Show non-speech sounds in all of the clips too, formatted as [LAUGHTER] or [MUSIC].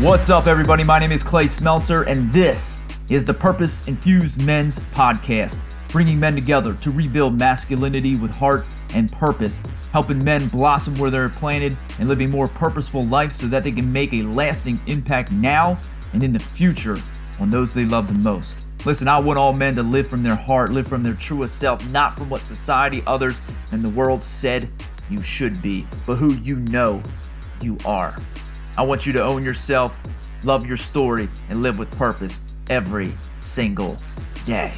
What's up, everybody? My name is Clay Smeltzer, and this is the Purpose Infused Men's Podcast, bringing men together to rebuild masculinity with heart and purpose, helping men blossom where they're planted and live a more purposeful life so that they can make a lasting impact now and in the future on those they love the most. Listen, I want all men to live from their heart, live from their truest self, not from what society, others, and the world said you should be, but who you know you are. I want you to own yourself, love your story, and live with purpose every single day.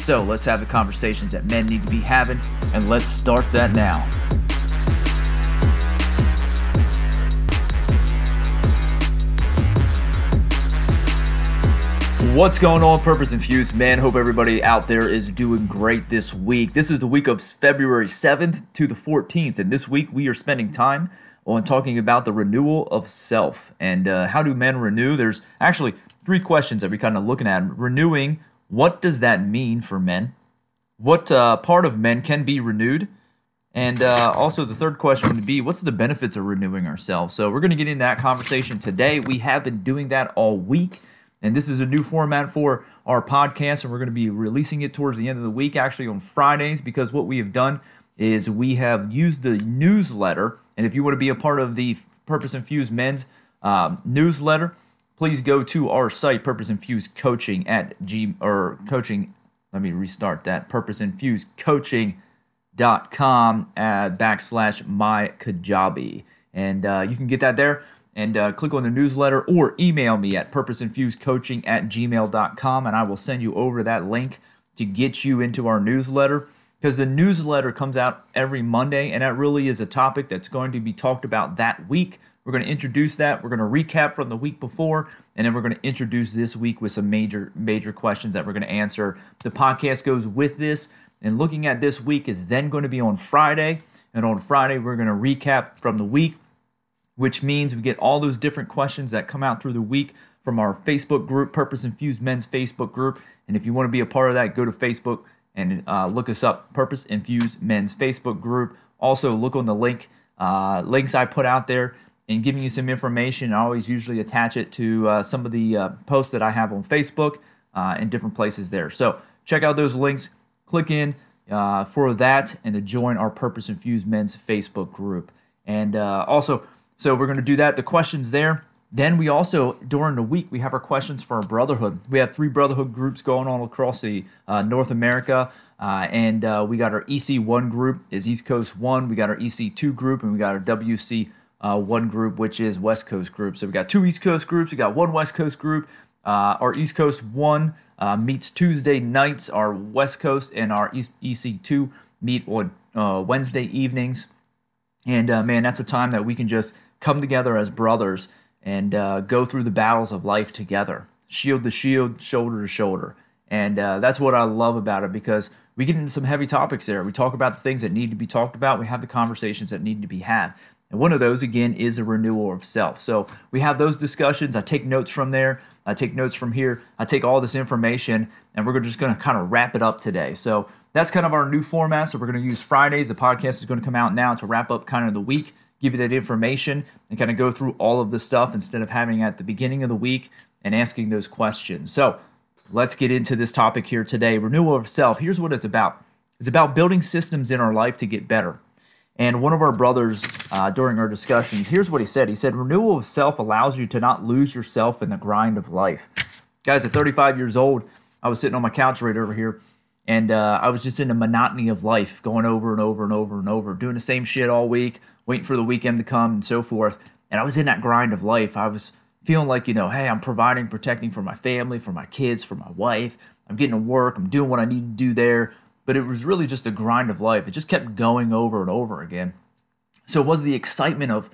So let's have the conversations that men need to be having, and let's start that now. What's going on, Purpose Infused man? Hope everybody out there is doing great this week. This is the week of February 7th to the 14th, and this week we are spending time on talking about the renewal of self and uh, how do men renew. There's actually three questions that we're kind of looking at. Renewing, what does that mean for men? What uh, part of men can be renewed? And uh, also, the third question would be what's the benefits of renewing ourselves? So, we're going to get into that conversation today. We have been doing that all week. And this is a new format for our podcast, and we're going to be releasing it towards the end of the week, actually on Fridays, because what we have done is we have used the newsletter. And if you want to be a part of the Purpose Infused Men's um, newsletter, please go to our site, Purpose Infused Coaching at G or coaching. Let me restart that. Purpose Infused Coaching.com at backslash my Kajabi. And uh, you can get that there and uh, click on the newsletter or email me at purposeinfusedcoaching at gmail.com and I will send you over that link to get you into our newsletter because the newsletter comes out every Monday and that really is a topic that's going to be talked about that week. We're going to introduce that. We're going to recap from the week before, and then we're going to introduce this week with some major major questions that we're going to answer. The podcast goes with this, and looking at this week is then going to be on Friday, and on Friday we're going to recap from the week which means we get all those different questions that come out through the week from our Facebook group, Purpose Infused Men's Facebook group. And if you want to be a part of that, go to Facebook and uh, look us up, Purpose Infused Men's Facebook group. Also, look on the link uh, links I put out there and giving you some information. I always usually attach it to uh, some of the uh, posts that I have on Facebook uh, in different places there. So check out those links. Click in uh, for that and to join our Purpose Infused Men's Facebook group. And also, so we're going to do that. The questions there. Then we also during the week we have our questions for our brotherhood. We have three brotherhood groups going on across the uh, North America, uh, and uh, we got our EC1 group is East Coast one. We got our EC2 group, and we got our WC uh, one group, which is West Coast group. So we got two East Coast groups. We got one West Coast group. Uh, our East Coast one uh, meets Tuesday nights. Our West Coast and our East EC2 meet on Wednesday evenings. And man, that's a time that we can just come together as brothers and uh, go through the battles of life together, shield to shield, shoulder to shoulder. And uh, that's what I love about it because we get into some heavy topics there. We talk about the things that need to be talked about, we have the conversations that need to be had. And one of those, again, is a renewal of self. So we have those discussions. I take notes from there. I take notes from here. I take all this information, and we're just going to kind of wrap it up today. So that's kind of our new format. So we're going to use Fridays. The podcast is going to come out now to wrap up kind of the week give you that information and kind of go through all of the stuff instead of having at the beginning of the week and asking those questions. So let's get into this topic here today renewal of self. Here's what it's about it's about building systems in our life to get better. And one of our brothers, uh, during our discussions, here's what he said. He said, Renewal of self allows you to not lose yourself in the grind of life. Guys, at 35 years old, I was sitting on my couch right over here, and uh, I was just in the monotony of life, going over and over and over and over, doing the same shit all week, waiting for the weekend to come and so forth. And I was in that grind of life. I was feeling like, you know, hey, I'm providing, protecting for my family, for my kids, for my wife. I'm getting to work. I'm doing what I need to do there. But it was really just a grind of life. It just kept going over and over again. So, was the excitement of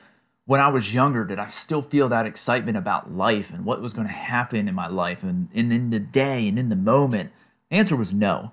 when I was younger, did I still feel that excitement about life and what was going to happen in my life and, and in the day and in the moment? The answer was no,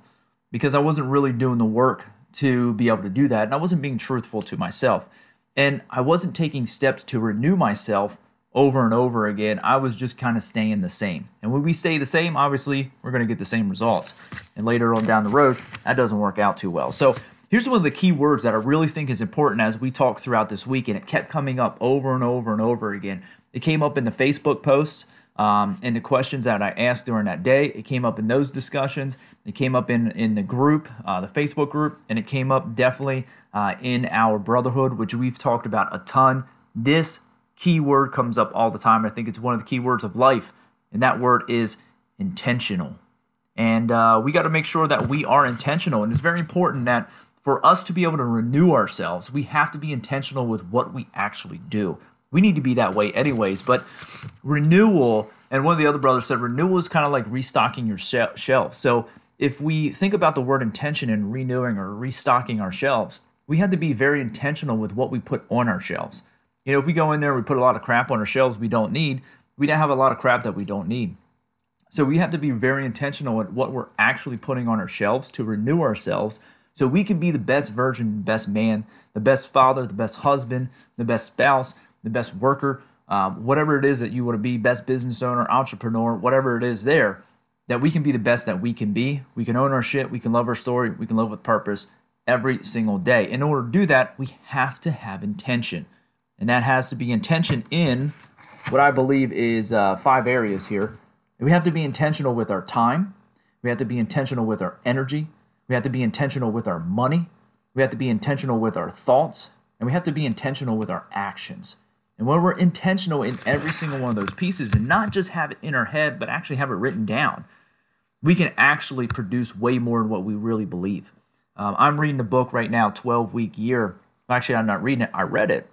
because I wasn't really doing the work to be able to do that. And I wasn't being truthful to myself. And I wasn't taking steps to renew myself over and over again. I was just kind of staying the same. And when we stay the same, obviously, we're going to get the same results. And later on down the road, that doesn't work out too well. So here's one of the key words that I really think is important as we talk throughout this week, and it kept coming up over and over and over again. It came up in the Facebook posts um, and the questions that I asked during that day. It came up in those discussions. It came up in, in the group, uh, the Facebook group, and it came up definitely uh, in our brotherhood, which we've talked about a ton. This keyword comes up all the time. I think it's one of the key words of life, and that word is intentional. And uh, we got to make sure that we are intentional. And it's very important that for us to be able to renew ourselves, we have to be intentional with what we actually do. We need to be that way, anyways. But renewal, and one of the other brothers said, renewal is kind of like restocking your shelf. So if we think about the word intention and renewing or restocking our shelves, we have to be very intentional with what we put on our shelves. You know, if we go in there, we put a lot of crap on our shelves we don't need, we don't have a lot of crap that we don't need. So we have to be very intentional with what we're actually putting on our shelves to renew ourselves so we can be the best the best man, the best father, the best husband, the best spouse, the best worker, um, whatever it is that you want to be, best business owner, entrepreneur, whatever it is there, that we can be the best that we can be. We can own our shit. We can love our story. We can live with purpose every single day. In order to do that, we have to have intention. And that has to be intention in what I believe is uh, five areas here. We have to be intentional with our time. We have to be intentional with our energy. We have to be intentional with our money. We have to be intentional with our thoughts. And we have to be intentional with our actions. And when we're intentional in every single one of those pieces and not just have it in our head, but actually have it written down, we can actually produce way more than what we really believe. Um, I'm reading the book right now, 12 Week Year. Actually, I'm not reading it, I read it.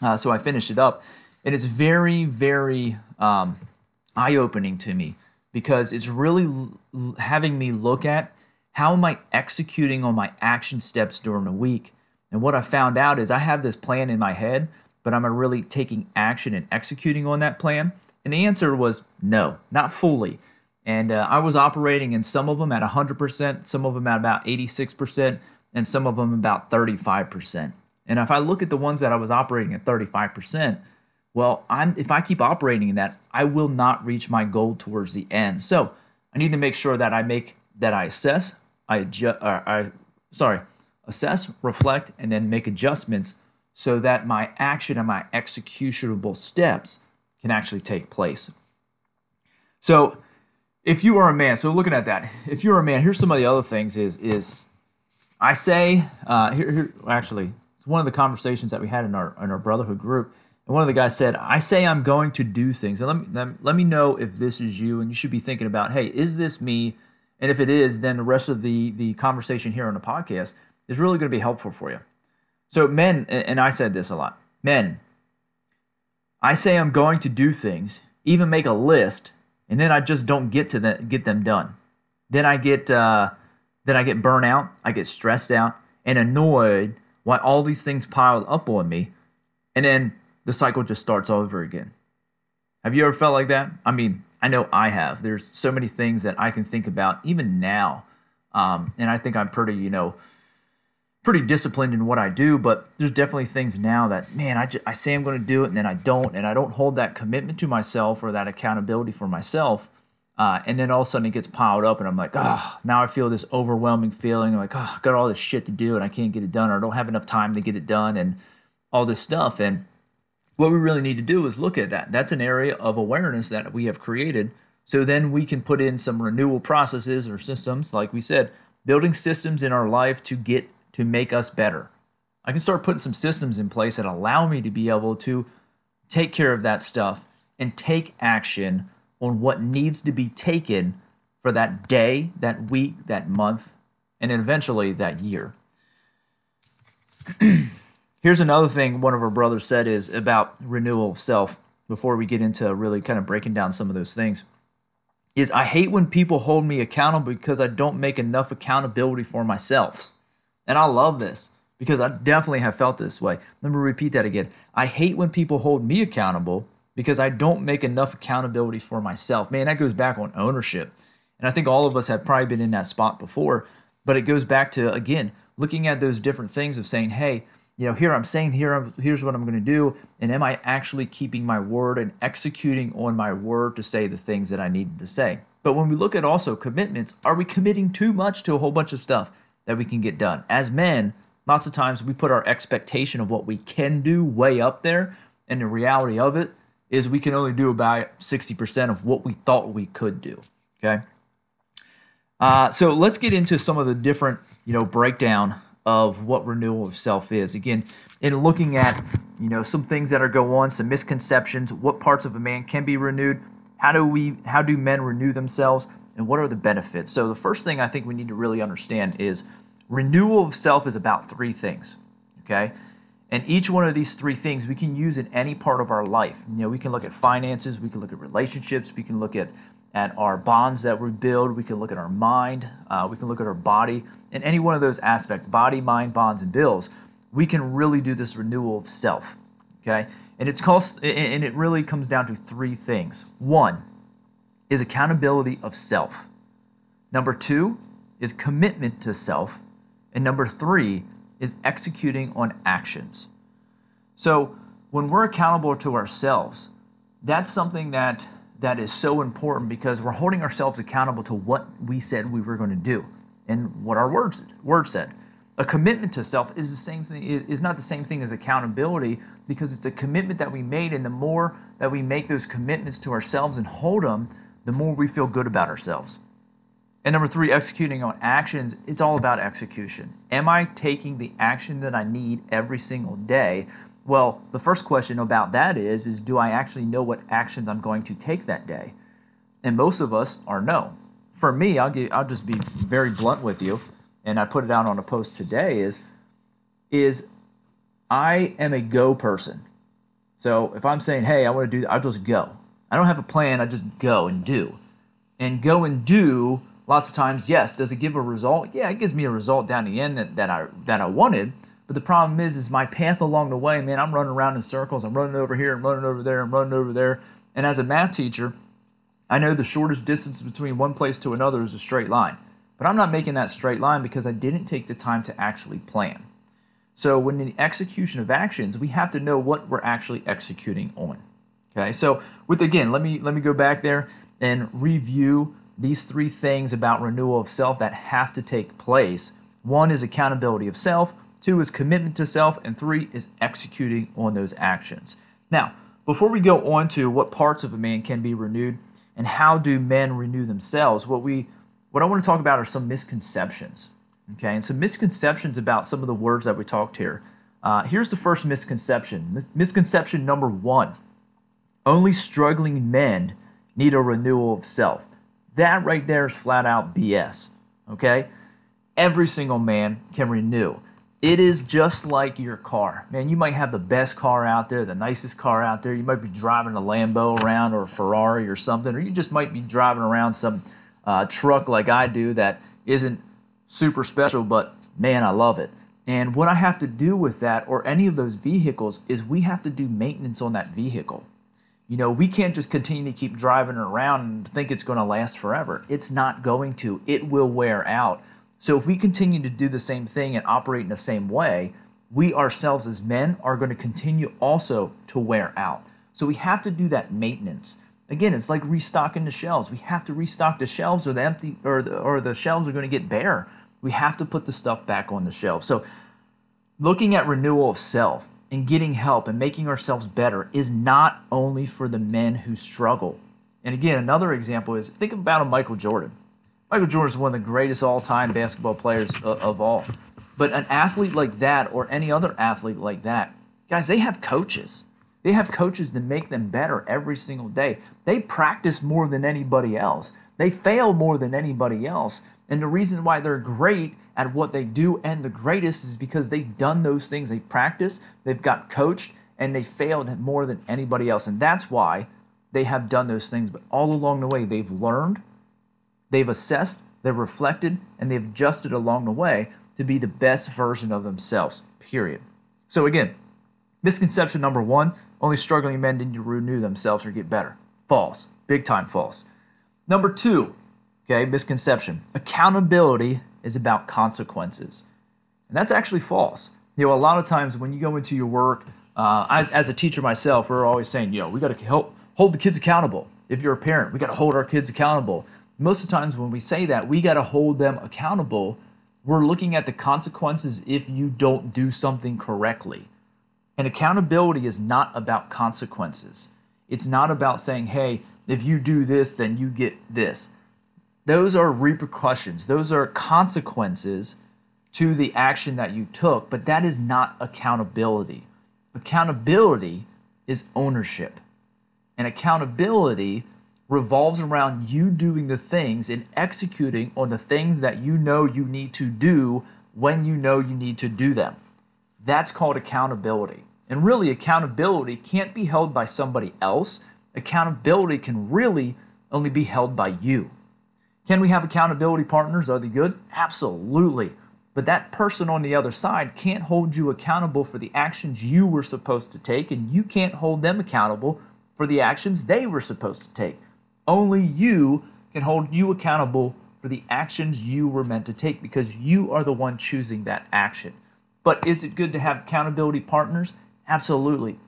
Uh, so I finished it up. And it's very, very um, eye opening to me because it's really l- having me look at how am I executing on my action steps during the week. And what I found out is I have this plan in my head, but am I really taking action and executing on that plan? And the answer was no, not fully. And uh, I was operating in some of them at 100%, some of them at about 86%, and some of them about 35%. And if I look at the ones that I was operating at 35%, well, I'm if I keep operating in that, I will not reach my goal towards the end. So I need to make sure that I make that I assess, I adjust, I sorry, assess, reflect, and then make adjustments so that my action and my executionable steps can actually take place. So if you are a man, so looking at that, if you're a man, here's some of the other things is is I say uh, here, here actually it's one of the conversations that we had in our in our brotherhood group and one of the guys said, I say I'm going to do things. And let me, let, let me know if this is you. And you should be thinking about, hey, is this me? And if it is, then the rest of the, the conversation here on the podcast is really going to be helpful for you. So, men, and I said this a lot men, I say I'm going to do things, even make a list, and then I just don't get to the, get them done. Then I get uh, then I get burnt out, I get stressed out, and annoyed why all these things piled up on me, and then the cycle just starts all over again. Have you ever felt like that? I mean, I know I have. There's so many things that I can think about even now. Um, and I think I'm pretty, you know, pretty disciplined in what I do, but there's definitely things now that, man, I, just, I say I'm going to do it and then I don't. And I don't hold that commitment to myself or that accountability for myself. Uh, and then all of a sudden it gets piled up and I'm like, oh, now I feel this overwhelming feeling. I'm like, oh, I got all this shit to do and I can't get it done or I don't have enough time to get it done and all this stuff. And what we really need to do is look at that. That's an area of awareness that we have created. So then we can put in some renewal processes or systems, like we said, building systems in our life to get to make us better. I can start putting some systems in place that allow me to be able to take care of that stuff and take action on what needs to be taken for that day, that week, that month, and eventually that year. [CLEARS THROAT] Here's another thing one of our brothers said is about renewal of self before we get into really kind of breaking down some of those things is I hate when people hold me accountable because I don't make enough accountability for myself. And I love this because I definitely have felt this way. Let me repeat that again. I hate when people hold me accountable because I don't make enough accountability for myself. Man, that goes back on ownership. And I think all of us have probably been in that spot before, but it goes back to, again, looking at those different things of saying, hey, you know, here I'm saying here, I'm, here's what I'm going to do, and am I actually keeping my word and executing on my word to say the things that I needed to say? But when we look at also commitments, are we committing too much to a whole bunch of stuff that we can get done? As men, lots of times we put our expectation of what we can do way up there, and the reality of it is we can only do about 60% of what we thought we could do. Okay. Uh, so let's get into some of the different, you know, breakdown of what renewal of self is. Again, in looking at, you know, some things that are go on, some misconceptions, what parts of a man can be renewed, how do we, how do men renew themselves, and what are the benefits? So the first thing I think we need to really understand is renewal of self is about three things. Okay. And each one of these three things we can use in any part of our life. You know, we can look at finances, we can look at relationships, we can look at at our bonds that we build, we can look at our mind, uh, we can look at our body, and any one of those aspects body, mind, bonds, and bills we can really do this renewal of self. Okay? And it's called, and it really comes down to three things. One is accountability of self. Number two is commitment to self. And number three is executing on actions. So when we're accountable to ourselves, that's something that that is so important because we're holding ourselves accountable to what we said we were going to do and what our words word said. A commitment to self is the same thing is not the same thing as accountability because it's a commitment that we made and the more that we make those commitments to ourselves and hold them, the more we feel good about ourselves. And number 3, executing on actions is all about execution. Am I taking the action that I need every single day well, the first question about that is is do I actually know what actions I'm going to take that day? And most of us are no. For me, I'll give, I'll just be very blunt with you, and I put it out on a post today is is I am a go person. So if I'm saying, "Hey, I want to do," I'll just go. I don't have a plan. I just go and do, and go and do. Lots of times, yes. Does it give a result? Yeah, it gives me a result down the end that, that I that I wanted but the problem is, is my path along the way, man, I'm running around in circles. I'm running over here, I'm running over there, I'm running over there. And as a math teacher, I know the shortest distance between one place to another is a straight line. But I'm not making that straight line because I didn't take the time to actually plan. So when the execution of actions, we have to know what we're actually executing on. Okay, so with again, let me let me go back there and review these three things about renewal of self that have to take place. One is accountability of self. Two is commitment to self. And three is executing on those actions. Now, before we go on to what parts of a man can be renewed and how do men renew themselves, what we what I want to talk about are some misconceptions. Okay, and some misconceptions about some of the words that we talked here. Uh, here's the first misconception. Mis- misconception number one: only struggling men need a renewal of self. That right there is flat out BS. Okay, every single man can renew. It is just like your car. Man, you might have the best car out there, the nicest car out there. You might be driving a Lambo around or a Ferrari or something, or you just might be driving around some uh, truck like I do that isn't super special, but man, I love it. And what I have to do with that or any of those vehicles is we have to do maintenance on that vehicle. You know, we can't just continue to keep driving around and think it's going to last forever. It's not going to. It will wear out. So if we continue to do the same thing and operate in the same way, we ourselves as men are going to continue also to wear out. So we have to do that maintenance. Again, it's like restocking the shelves. We have to restock the shelves or the empty or the, or the shelves are going to get bare. We have to put the stuff back on the shelf. So looking at renewal of self and getting help and making ourselves better is not only for the men who struggle. And again, another example is think about a Michael Jordan. Michael Jordan is one of the greatest all-time basketball players of, of all. But an athlete like that, or any other athlete like that, guys, they have coaches. They have coaches to make them better every single day. They practice more than anybody else. They fail more than anybody else. And the reason why they're great at what they do and the greatest is because they've done those things. They practice, they've got coached, and they failed more than anybody else. And that's why they have done those things. But all along the way, they've learned, They've assessed, they've reflected, and they've adjusted along the way to be the best version of themselves, period. So, again, misconception number one only struggling men need to renew themselves or get better. False. Big time false. Number two, okay, misconception accountability is about consequences. And that's actually false. You know, a lot of times when you go into your work, uh, as a teacher myself, we're always saying, you know, we got to help hold the kids accountable. If you're a parent, we got to hold our kids accountable most of the times when we say that, we got to hold them accountable. We're looking at the consequences if you don't do something correctly. And accountability is not about consequences. It's not about saying, hey, if you do this, then you get this. Those are repercussions, those are consequences to the action that you took, but that is not accountability. Accountability is ownership. And accountability revolves around you doing the things and executing on the things that you know you need to do when you know you need to do them. That's called accountability. And really, accountability can't be held by somebody else. Accountability can really only be held by you. Can we have accountability partners? Are they good? Absolutely. But that person on the other side can't hold you accountable for the actions you were supposed to take, and you can't hold them accountable for the actions they were supposed to take. Only you can hold you accountable for the actions you were meant to take because you are the one choosing that action. But is it good to have accountability partners? Absolutely.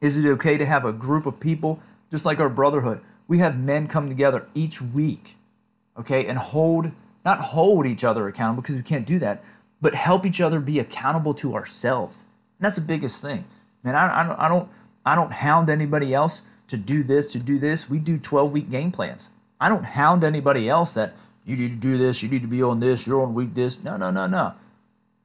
Is it okay to have a group of people, just like our brotherhood? We have men come together each week, okay, and hold, not hold each other accountable because we can't do that, but help each other be accountable to ourselves. And that's the biggest thing. Man, I, I, don't, I, don't, I don't hound anybody else to do this, to do this. We do 12 week game plans. I don't hound anybody else that you need to do this, you need to be on this, you're on week this. No, no, no, no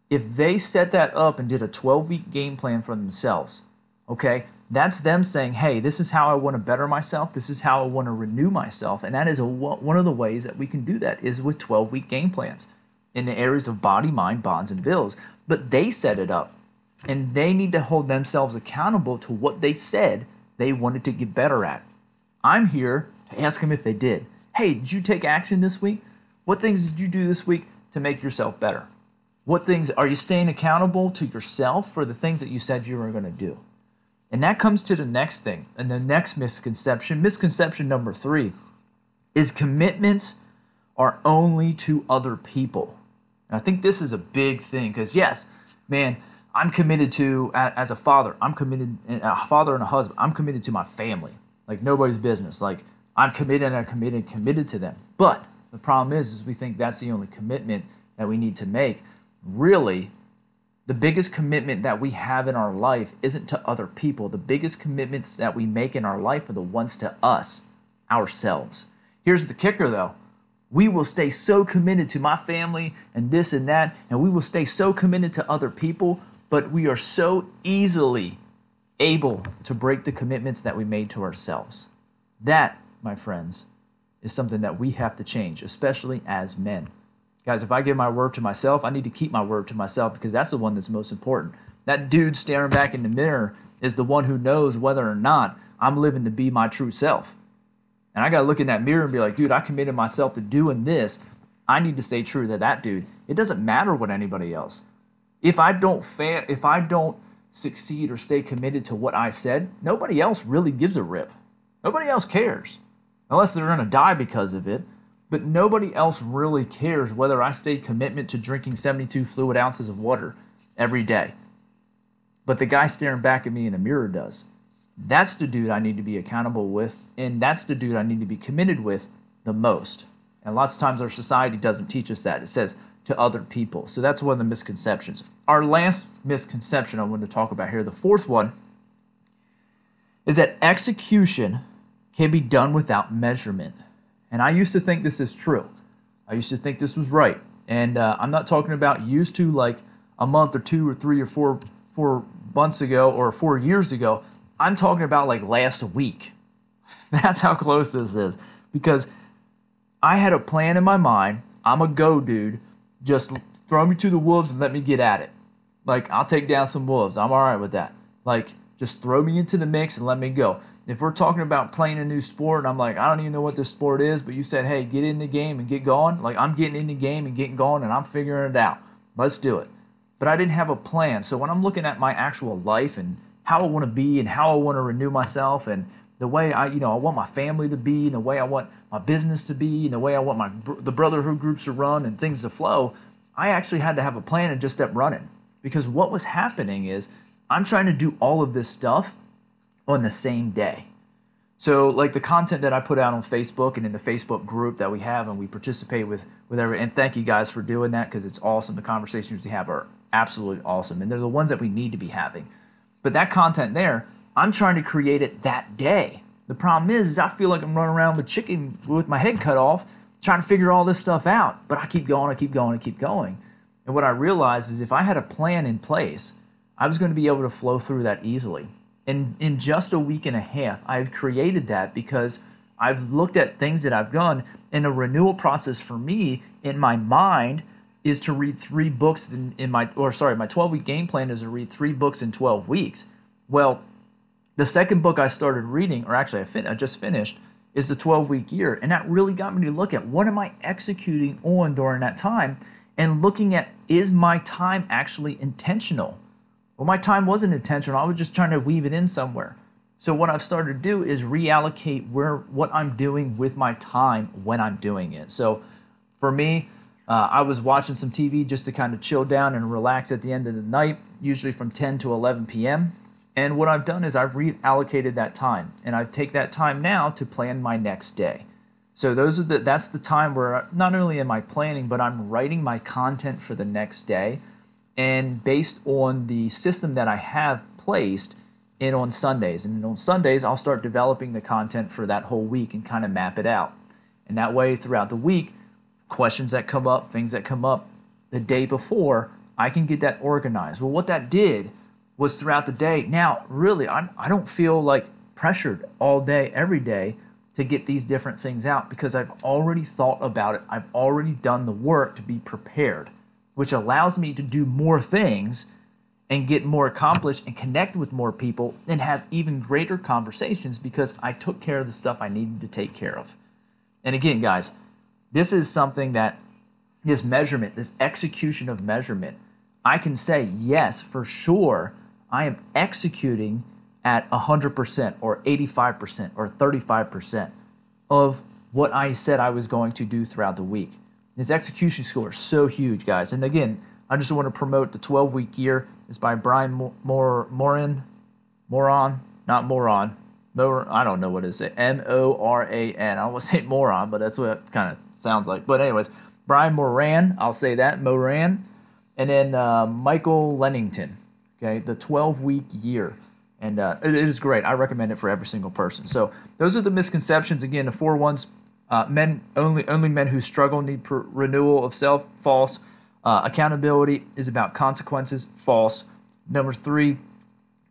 if they set that up and did a 12 week game plan for themselves, okay, that's them saying, hey, this is how I want to better myself. This is how I want to renew myself. And that is a, one of the ways that we can do that is with 12 week game plans in the areas of body, mind, bonds, and bills. But they set it up and they need to hold themselves accountable to what they said they wanted to get better at. I'm here to ask them if they did. Hey, did you take action this week? What things did you do this week to make yourself better? What things are you staying accountable to yourself for the things that you said you were going to do? And that comes to the next thing, and the next misconception. Misconception number three is commitments are only to other people. And I think this is a big thing because, yes, man, I'm committed to, as a father, I'm committed, a father and a husband, I'm committed to my family. Like nobody's business. Like I'm committed and I'm committed, committed to them. But the problem is, is we think that's the only commitment that we need to make really the biggest commitment that we have in our life isn't to other people. The biggest commitments that we make in our life are the ones to us, ourselves. Here's the kicker though we will stay so committed to my family and this and that, and we will stay so committed to other people, but we are so easily able to break the commitments that we made to ourselves. That, my friends, is something that we have to change, especially as men. Guys, if I give my word to myself, I need to keep my word to myself because that's the one that's most important. That dude staring back in the mirror is the one who knows whether or not I'm living to be my true self. And I got to look in that mirror and be like, dude, I committed myself to doing this. I need to stay true to that dude. It doesn't matter what anybody else. If I don't fa- if I don't succeed or stay committed to what I said, nobody else really gives a rip. Nobody else cares. Unless they're going to die because of it but nobody else really cares whether I stay commitment to drinking 72 fluid ounces of water every day. But the guy staring back at me in the mirror does. That's the dude I need to be accountable with, and that's the dude I need to be committed with the most. And lots of times our society doesn't teach us that. It says to other people. So that's one of the misconceptions. Our last misconception I want to talk about here, the fourth one, is that execution can be done without measurement. And I used to think this is true. I used to think this was right. And uh, I'm not talking about used to like a month or two or three or four four months ago or four years ago. I'm talking about like last week. [LAUGHS] That's how close this is. Because I had a plan in my mind. I'm a go dude. Just throw me to the wolves and let me get at it. Like I'll take down some wolves. I'm all right with that. Like just throw me into the mix and let me go if we're talking about playing a new sport, and I'm like, I don't even know what this sport is, but you said, hey, get in the game and get going. Like, I'm getting in the game and getting going, and I'm figuring it out. Let's do it. But I didn't have a plan. So when I'm looking at my actual life and how I want to be and how I want to renew myself and the way I, you know, I want my family to be and the way I want my business to be and the way I want my the brotherhood groups to run and things to flow, I actually had to have a plan and just step running. Because what was happening is I'm trying to do all of this stuff on the same day. So, like the content that I put out on Facebook and in the Facebook group that we have and we participate with, with every, and thank you guys for doing that because it's awesome. The conversations we have are absolutely awesome, and they're the ones that we need to be having. But that content there, I'm trying to create it that day. The problem is, is I feel like I'm running around with chicken with my head cut off, trying to figure all this stuff out. But I keep going, I keep going, I keep going. And what I realized is if I had a plan in place, I was going to be able to flow through that easily. And in just a week and a half, I've created that because I've looked at things that I've done. And a renewal process for me in my mind is to read three books in, in my, or sorry, my 12 week game plan is to read three books in 12 weeks. Well, the second book I started reading, or actually I, fin- I just finished, is the 12 week year. And that really got me to look at what am I executing on during that time and looking at is my time actually intentional? Well, my time wasn't intentional. I was just trying to weave it in somewhere. So what I've started to do is reallocate where what I'm doing with my time when I'm doing it. So for me, uh, I was watching some TV just to kind of chill down and relax at the end of the night, usually from 10 to 11 p.m. And what I've done is I've reallocated that time, and I take that time now to plan my next day. So those are the that's the time where not only am I planning, but I'm writing my content for the next day, and based on the system that I have placed in on Sundays, and on Sundays I'll start developing the content for that whole week and kind of map it out, and that way throughout the week, questions that come up, things that come up the day before, I can get that organized. Well, what that did was throughout the day. Now, really, I'm, I don't feel like pressured all day, every day to get these different things out because I've already thought about it. I've already done the work to be prepared, which allows me to do more things and get more accomplished and connect with more people and have even greater conversations because I took care of the stuff I needed to take care of. And again, guys, this is something that this measurement, this execution of measurement, I can say, yes, for sure, I am executing at 100% or 85% or 35% of what I said I was going to do throughout the week. His execution score is so huge, guys. And again, I just want to promote the 12 week year. It's by Brian Mor- Moran, Moron, not Moron. Mor- I don't know what it is. M O R A N. I want [LAUGHS] say moron, but that's what it kind of sounds like. But anyways, Brian Moran, I'll say that Moran, and then uh, Michael Lennington. Okay, the 12 week year and uh, it is great. I recommend it for every single person. So those are the misconceptions. Again, the four ones: uh, men only only men who struggle need per- renewal of self. False. Uh, accountability is about consequences. False. Number three: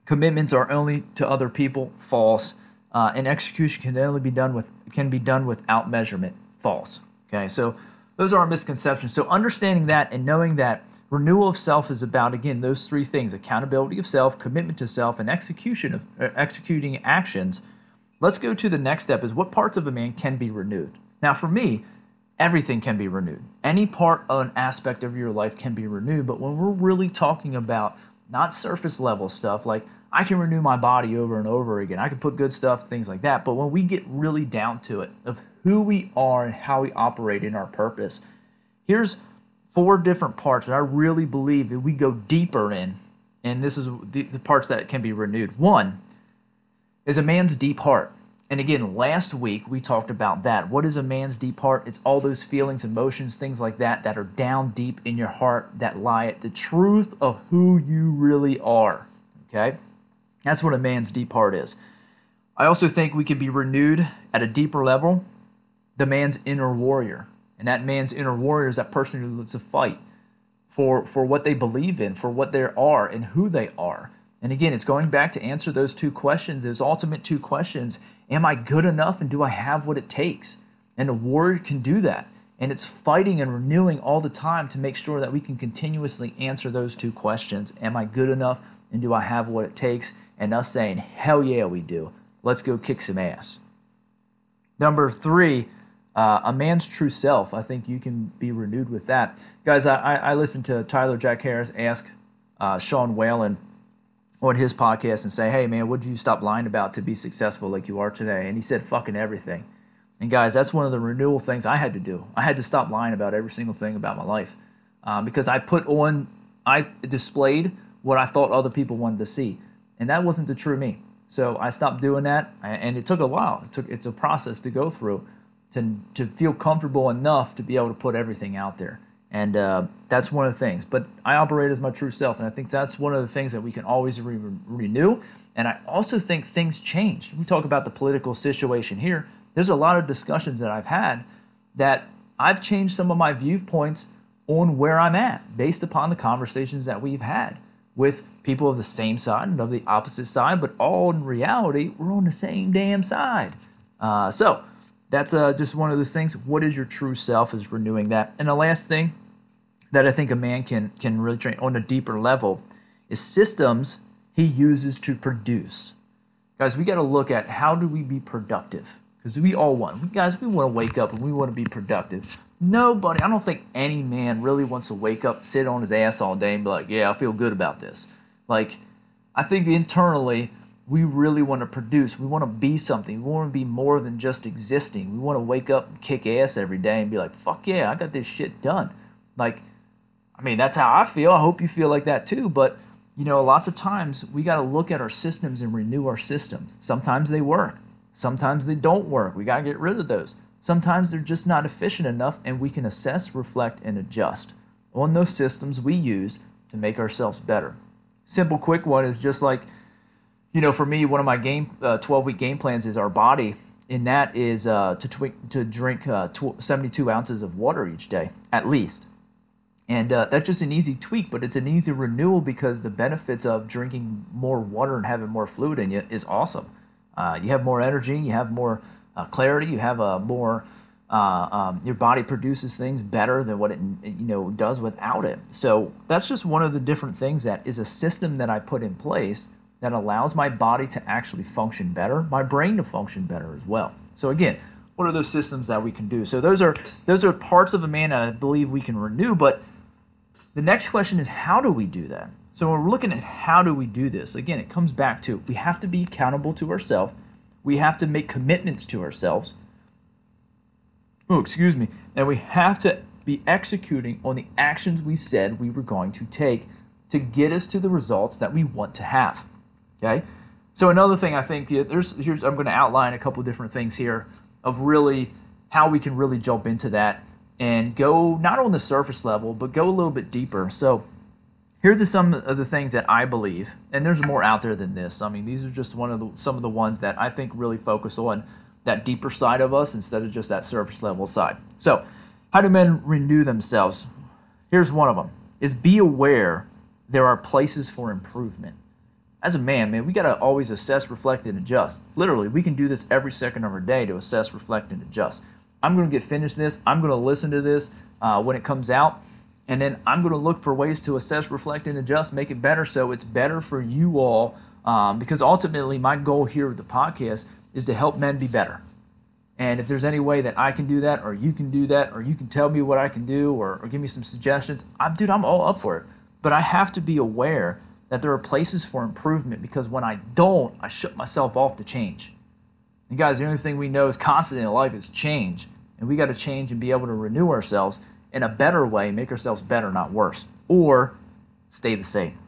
commitments are only to other people. False. Uh, and execution can only be done with can be done without measurement. False. Okay, so those are our misconceptions. So understanding that and knowing that Renewal of self is about again those three things: accountability of self, commitment to self, and execution of uh, executing actions. Let's go to the next step: is what parts of a man can be renewed. Now, for me, everything can be renewed. Any part of an aspect of your life can be renewed. But when we're really talking about not surface level stuff like I can renew my body over and over again. I can put good stuff, things like that. But when we get really down to it, of who we are and how we operate in our purpose, here's four different parts that I really believe that we go deeper in, and this is the, the parts that can be renewed. One is a man's deep heart. And again, last week we talked about that. What is a man's deep heart? It's all those feelings, emotions, things like that that are down deep in your heart that lie at the truth of who you really are. Okay? That's what a man's deep heart is. I also think we can be renewed at a deeper level. The man's inner warrior. And that man's inner warrior is that person who lives to fight for, for what they believe in, for what they are, and who they are. And again, it's going back to answer those two questions, those ultimate two questions. Am I good enough and do I have what it takes? And a warrior can do that. And it's fighting and renewing all the time to make sure that we can continuously answer those two questions. Am I good enough and do I have what it takes? And us saying, hell yeah, we do. Let's go kick some ass. Number three, uh, a man's true self. I think you can be renewed with that. Guys, I, I listened to Tyler Jack Harris ask uh, Sean Whalen on his podcast and say, hey, man, what did you stop lying about to be successful like you are today? And he said, fucking everything. And guys, that's one of the renewal things I had to do. I had to stop lying about every single thing about my life um, because I put on, I displayed what I thought other people wanted to see. And that wasn't the true me. So I stopped doing that. And it took a while. It took, it's a process to go through to, to feel comfortable enough to be able to put everything out there. And uh, that's one of the things. But I operate as my true self, and I think that's one of the things that we can always re- renew. And I also think things change. We talk about the political situation here. There's a lot of discussions that I've had that I've changed some of my viewpoints on where I'm at based upon the conversations that we've had with people of the same side and of the opposite side, but all in reality, we're on the same damn side. Uh, so that's uh, just one of those things. What is your true self? Is renewing that. And the last thing that I think a man can can really train on a deeper level is systems he uses to produce. Guys, we got to look at how do we be productive because we all want. We guys, we want to wake up and we want to be productive. Nobody, I don't think any man really wants to wake up, sit on his ass all day, and be like, "Yeah, I feel good about this." Like, I think internally we really want to produce. We want to be something. We want to be more than just existing. We want to wake up and kick ass every day and be like, fuck yeah, I got this shit done. Like, I mean, that's how I feel. I hope you feel like that too. But, you know, lots of times we got to look at our systems and renew our systems. Sometimes they work, sometimes they don't work. We got to get rid of those. Sometimes they're just not efficient enough, and we can assess, reflect, and adjust on those systems we use to make ourselves better. Simple, quick one is just like, you know, for me, one of my game uh, 12 week game plans is our body, and that is uh, to, tw- to drink uh, tw- 72 ounces of water each day, at least. And uh, that's just an easy tweak, but it's an easy renewal because the benefits of drinking more water and having more fluid in you is awesome. Uh, you have more energy, you have more uh, clarity, you have a more uh, um, your body produces things better than what it you know does without it. So that's just one of the different things that is a system that I put in place that allows my body to actually function better, my brain to function better as well. So again, what are those systems that we can do? So those are those are parts of a man that I believe we can renew. But the next question is how do we do that? So when we're looking at how do we do this, again, it comes back to we have to be accountable to ourselves. We have to make commitments to ourselves. Oh, excuse me. And we have to be executing on the actions we said we were going to take to get us to the results that we want to have. Okay. So another thing I think there's here's I'm going to outline a couple different things here of really how we can really jump into that and go not on the surface level but go a little bit deeper. So here are some of the things that I believe, and there's more out there than this. I mean, these are just one of the some of the ones that I think really focus on that deeper side of us instead of just that surface level side. So, how do men renew themselves? Here's one of them: is be aware there are places for improvement as a man, man, we got to always assess, reflect, and adjust. Literally, we can do this every second of our day to assess, reflect, and adjust. I'm going to get finished this. I'm going to listen to this uh, when it comes out. And then I'm going to look for ways to assess, reflect, and adjust, make it better so it's better for you all. Um, because ultimately, my goal here with the podcast is to help men be better. And if there's any way that I can do that, or you can do that, or you can tell me what I can do, or, or give me some suggestions, I'm, dude, I'm all up for it. But I have to be aware that there are places for improvement because when I don't, I shut myself off to change. And guys, the only thing we know is constant in life is change. And we got to change and be able to renew ourselves in a better way, make ourselves better, not worse, or stay the same.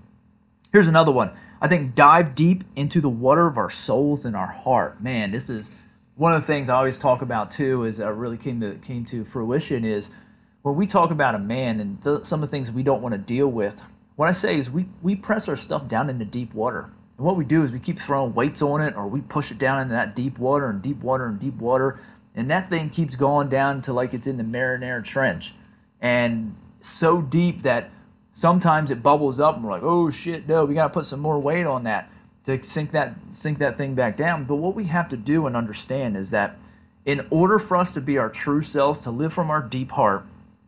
Here's another one. I think dive deep into the water of our souls and our heart. Man, this is one of the things I always talk about too. Is uh, really came to came to fruition is when we talk about a man and the, some of the things we don't want to deal with what I say is we, we press our stuff down into deep water. And what we do is we keep throwing weights on it or we push it down into that deep water and deep water and deep water. And that thing keeps going down to like it's in the Mariana Trench. And so deep that sometimes it bubbles up and we're like, oh shit, no, we got to put some more weight on that to sink that sink that thing back down. But what we have to do and understand is that in order for us to be our true selves, to live from our deep heart,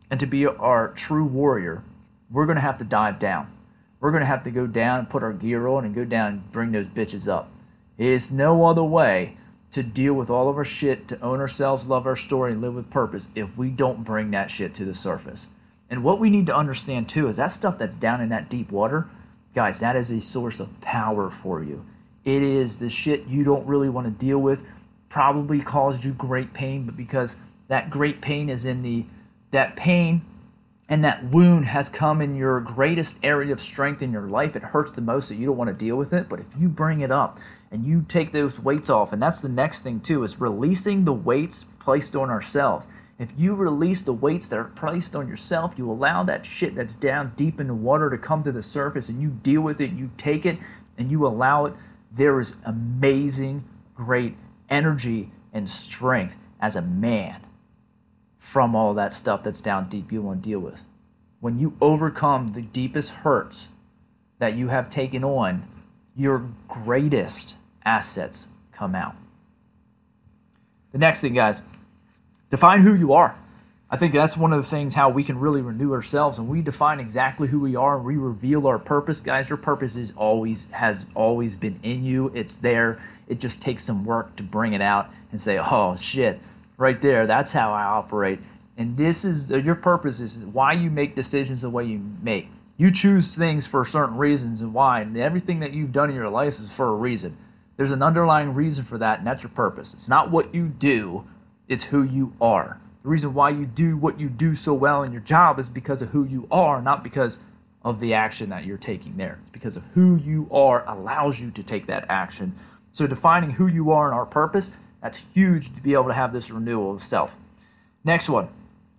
and to be our true warrior, we're going to have to dive down. We're going to have to go down and put our gear on and go down and bring those bitches up. It's no other way to deal with all of our shit, to own ourselves, love our story, and live with purpose if we don't bring that shit to the surface. And what we need to understand too is that stuff that's down in that deep water, guys, that is a source of power for you. It is the shit you don't really want to deal with, probably caused you great pain, but because that great pain is in the that pain and that wound has come in your greatest area of strength in your life, it hurts the most that you don't want to deal with it. But if you bring it up and you take those weights off, and that's the next thing too, is releasing the weights placed on ourselves. If you release the weights that are placed on yourself, you allow that shit that's down deep in the water to come to the surface and you deal with it, you take it and you allow it, there is amazing, great energy and strength as a man from all that stuff that's down deep you want to deal with. When you overcome the deepest hurts that you have taken on, your greatest assets come out. The next thing, guys, define who you are. I think that's one of the things how we can really renew ourselves and we define exactly who we are and we reveal our purpose. Guys, your purpose is always has always been in you. It's there. It just takes some work to bring it out and say, "Oh shit, right there, that's how I operate." And this is your purpose is why you make decisions the way you make. You choose things for certain reasons and why, and everything that you've done in your life is for a reason. There's an underlying reason for that, and that's your purpose. It's not what you do, it's who you are. The reason why you do what you do so well in your job is because of who you are, not because of the action that you're taking there. It's because of who you are allows you to take that action. So defining who you are and our purpose, that's huge to be able to have this renewal of self. Next one,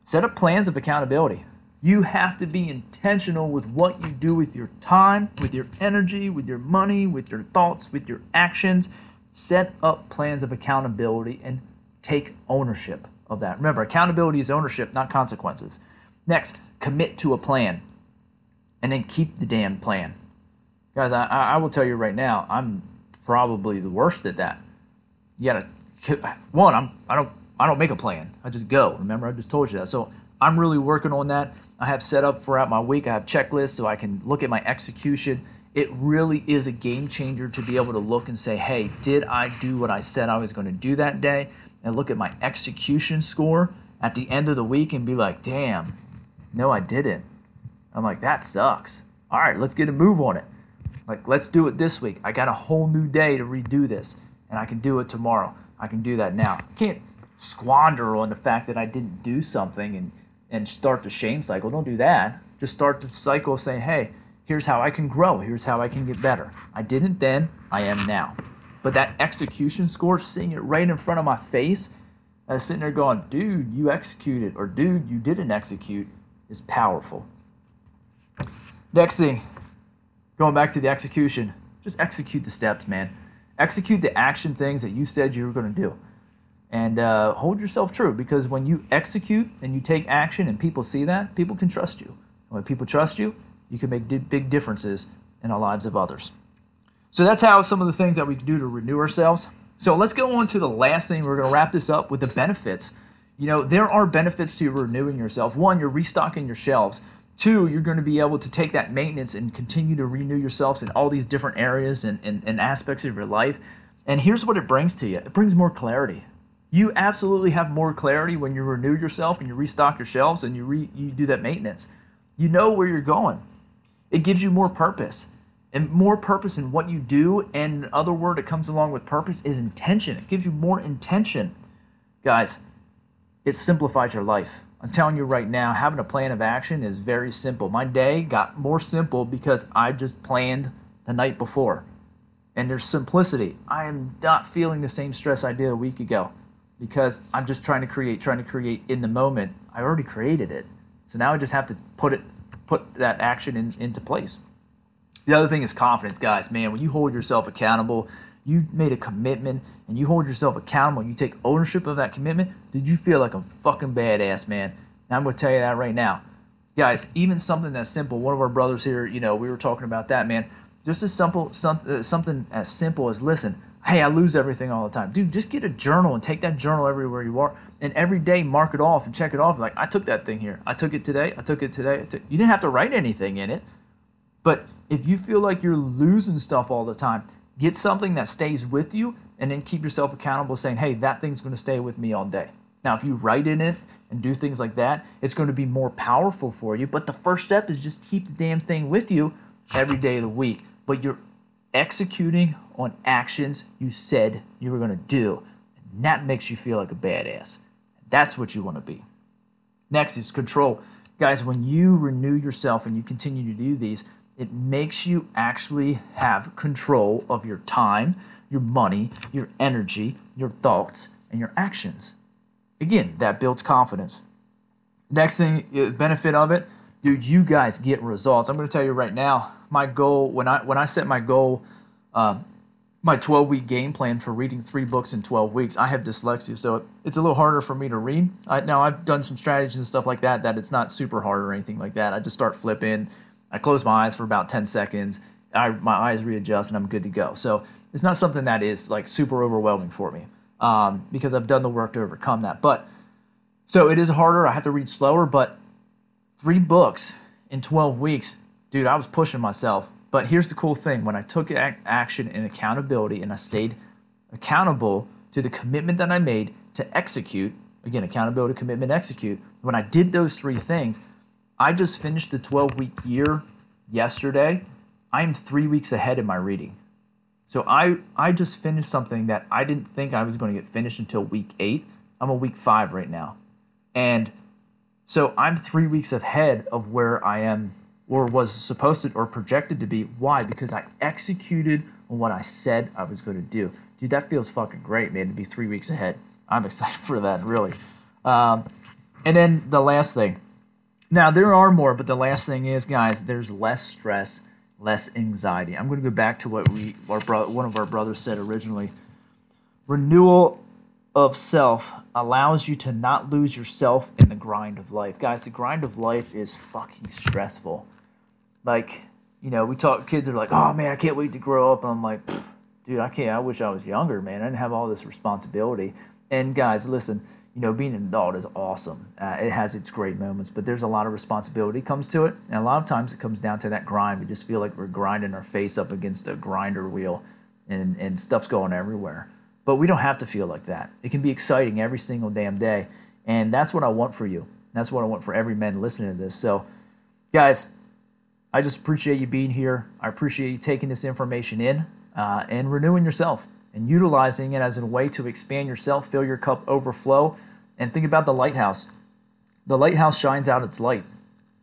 set up plans of accountability. You have to be intentional with what you do with your time, with your energy, with your money, with your thoughts, with your actions. Set up plans of accountability and take ownership of that. Remember, accountability is ownership, not consequences. Next, commit to a plan and then keep the damn plan. Guys, I, I will tell you right now, I'm probably the worst at that. You gotta, one, I'm, I don't, I don't make a plan. I just go. Remember, I just told you that. So I'm really working on that. I have set up throughout my week. I have checklists so I can look at my execution. It really is a game changer to be able to look and say, hey, did I do what I said I was going to do that day? And look at my execution score at the end of the week and be like, damn, no, I didn't. I'm like, that sucks. All right, let's get a move on it. Like, let's do it this week. I got a whole new day to redo this, and I can do it tomorrow. I can do that now. I can't squander on the fact that I didn't do something and and start the shame cycle. Don't do that. Just start the cycle of saying, hey, here's how I can grow. Here's how I can get better. I didn't then, I am now. But that execution score, seeing it right in front of my face, I was sitting there going, dude, you executed, or dude, you didn't execute, is powerful. Next thing, going back to the execution, just execute the steps, man. Execute the action things that you said you were going to do and uh, hold yourself true because when you execute and you take action and people see that, people can trust you. when people trust you, you can make big differences in the lives of others. So that's how some of the things that we can do to renew ourselves. So let's go on to the last thing. We're going to wrap this up with the benefits. You know, there are benefits to renewing yourself. One, you're restocking your shelves. Two, you're going to be able to take that maintenance and continue to renew yourselves in all these different areas and, and, and aspects of your life. And here's what it brings to you it brings more clarity you absolutely have more clarity when you renew yourself and you restock your shelves and you re, you do that maintenance. You know where you're going. It gives you more purpose. And more purpose in what you do, and other word that comes along with purpose is intention. It gives you more intention. Guys, it simplifies your life. I'm telling you right now, having a plan of action is very simple. My day got more simple because I just planned the night before. And there's simplicity. I am not feeling the same stress I did a week ago because I'm just trying to create, trying to create in the moment. I already created it. So now I just have to put it, put that action in, into place. The other thing is confidence, guys. Man, when you hold yourself accountable, you made a commitment and you hold yourself accountable, you take ownership of that commitment, did you feel like a fucking badass, man? And I'm going to tell you that right now. Guys, even something that's simple, one of our brothers here, you know, we were talking about that, man. Just as simple, some, uh, something as simple as listen, hey, I lose everything all the time. Dude, just get a journal and take that journal everywhere you are. And every day mark it off and check it off. Like, I took that thing here. I took it today. I took it today. Took... You didn't have to write anything in it. But if you feel like you're losing stuff all the time, get something that stays with you and then keep yourself accountable saying, hey, that thing's going to stay with me all day. Now, if you write in it and do things like that, it's going to be more powerful for you. But the first step is just keep the damn thing with you every day of the week. But you're executing on actions you said you were going to do. And that makes you feel like a badass. That's what you want to be. Next is control. Guys, when you renew yourself and you continue to do these, it makes you actually have control of your time, your money, your energy, your thoughts, and your actions. again, that builds confidence. Next thing, the benefit of it, dude, you guys get results. I'm going to tell you right now, my goal when I when I set my goal, uh, my 12 week game plan for reading three books in 12 weeks. I have dyslexia, so it's a little harder for me to read. I, now I've done some strategies and stuff like that. That it's not super hard or anything like that. I just start flipping. I close my eyes for about 10 seconds. I, my eyes readjust and I'm good to go. So it's not something that is like super overwhelming for me um, because I've done the work to overcome that. But so it is harder. I have to read slower, but three books in 12 weeks, dude, I was pushing myself. But here's the cool thing when I took action and accountability and I stayed accountable to the commitment that I made to execute again, accountability, commitment, execute. When I did those three things, I just finished the 12 week year yesterday. I am three weeks ahead in my reading. So I, I just finished something that I didn't think I was going to get finished until week eight. I'm a week five right now. And so I'm three weeks ahead of where I am or was supposed to or projected to be. Why? Because I executed on what I said I was going to do. Dude, that feels fucking great, man, to be three weeks ahead. I'm excited [LAUGHS] for that, really. Um, and then the last thing. Now, there are more, but the last thing is, guys, there's less stress, less anxiety. I'm going to go back to what we, our bro- one of our brothers said originally. Renewal of self allows you to not lose yourself in the grind of life. Guys, the grind of life is fucking stressful like you know we talk kids are like oh man i can't wait to grow up and i'm like dude i can't i wish i was younger man i didn't have all this responsibility and guys listen you know being an adult is awesome. Uh, it has its great moments but there's a lot of responsibility comes to it. And a lot of times it comes down to that grind. We just feel like we're grinding our face up against a grinder wheel and, and stuff's going everywhere. But we don't have to feel like that. It can be exciting every single damn day. And that's what i want for you. That's what i want for every man listening to this. So guys I just appreciate you being here. I appreciate you taking this information in uh, and renewing yourself and utilizing it as a way to expand yourself, fill your cup overflow, and think about the lighthouse. The lighthouse shines out its light.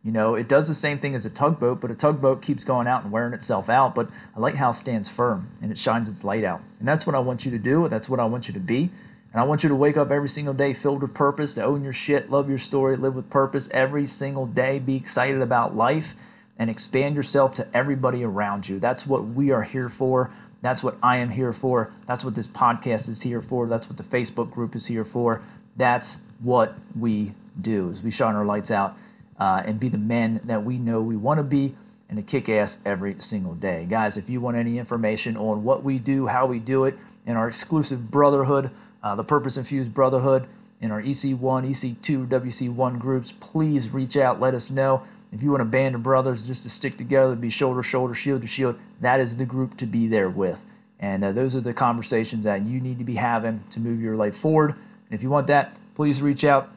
You know, it does the same thing as a tugboat, but a tugboat keeps going out and wearing itself out. But a lighthouse stands firm and it shines its light out. And that's what I want you to do. That's what I want you to be. And I want you to wake up every single day filled with purpose, to own your shit, love your story, live with purpose every single day, be excited about life and expand yourself to everybody around you. That's what we are here for. That's what I am here for. That's what this podcast is here for. That's what the Facebook group is here for. That's what we do is we shine our lights out uh, and be the men that we know we want to be and to kick ass every single day. Guys, if you want any information on what we do, how we do it, in our exclusive brotherhood, uh, the Purpose Infused Brotherhood, in our EC1, EC2, WC1 groups, please reach out, let us know. If you want a band of brothers just to stick together, be shoulder to shoulder, shield to shield, that is the group to be there with. And uh, those are the conversations that you need to be having to move your life forward. If you want that, please reach out.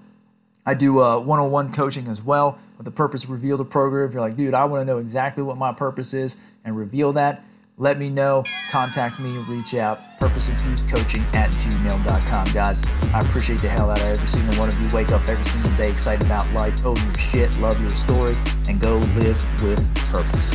I do one on one coaching as well with the Purpose Reveal the program. If you're like, dude, I want to know exactly what my purpose is and reveal that, let me know. Contact me, reach out. Coaching at gmail.com. Guys, I appreciate the hell out of every single one of you. Wake up every single day excited about life, own your shit, love your story, and go live with purpose.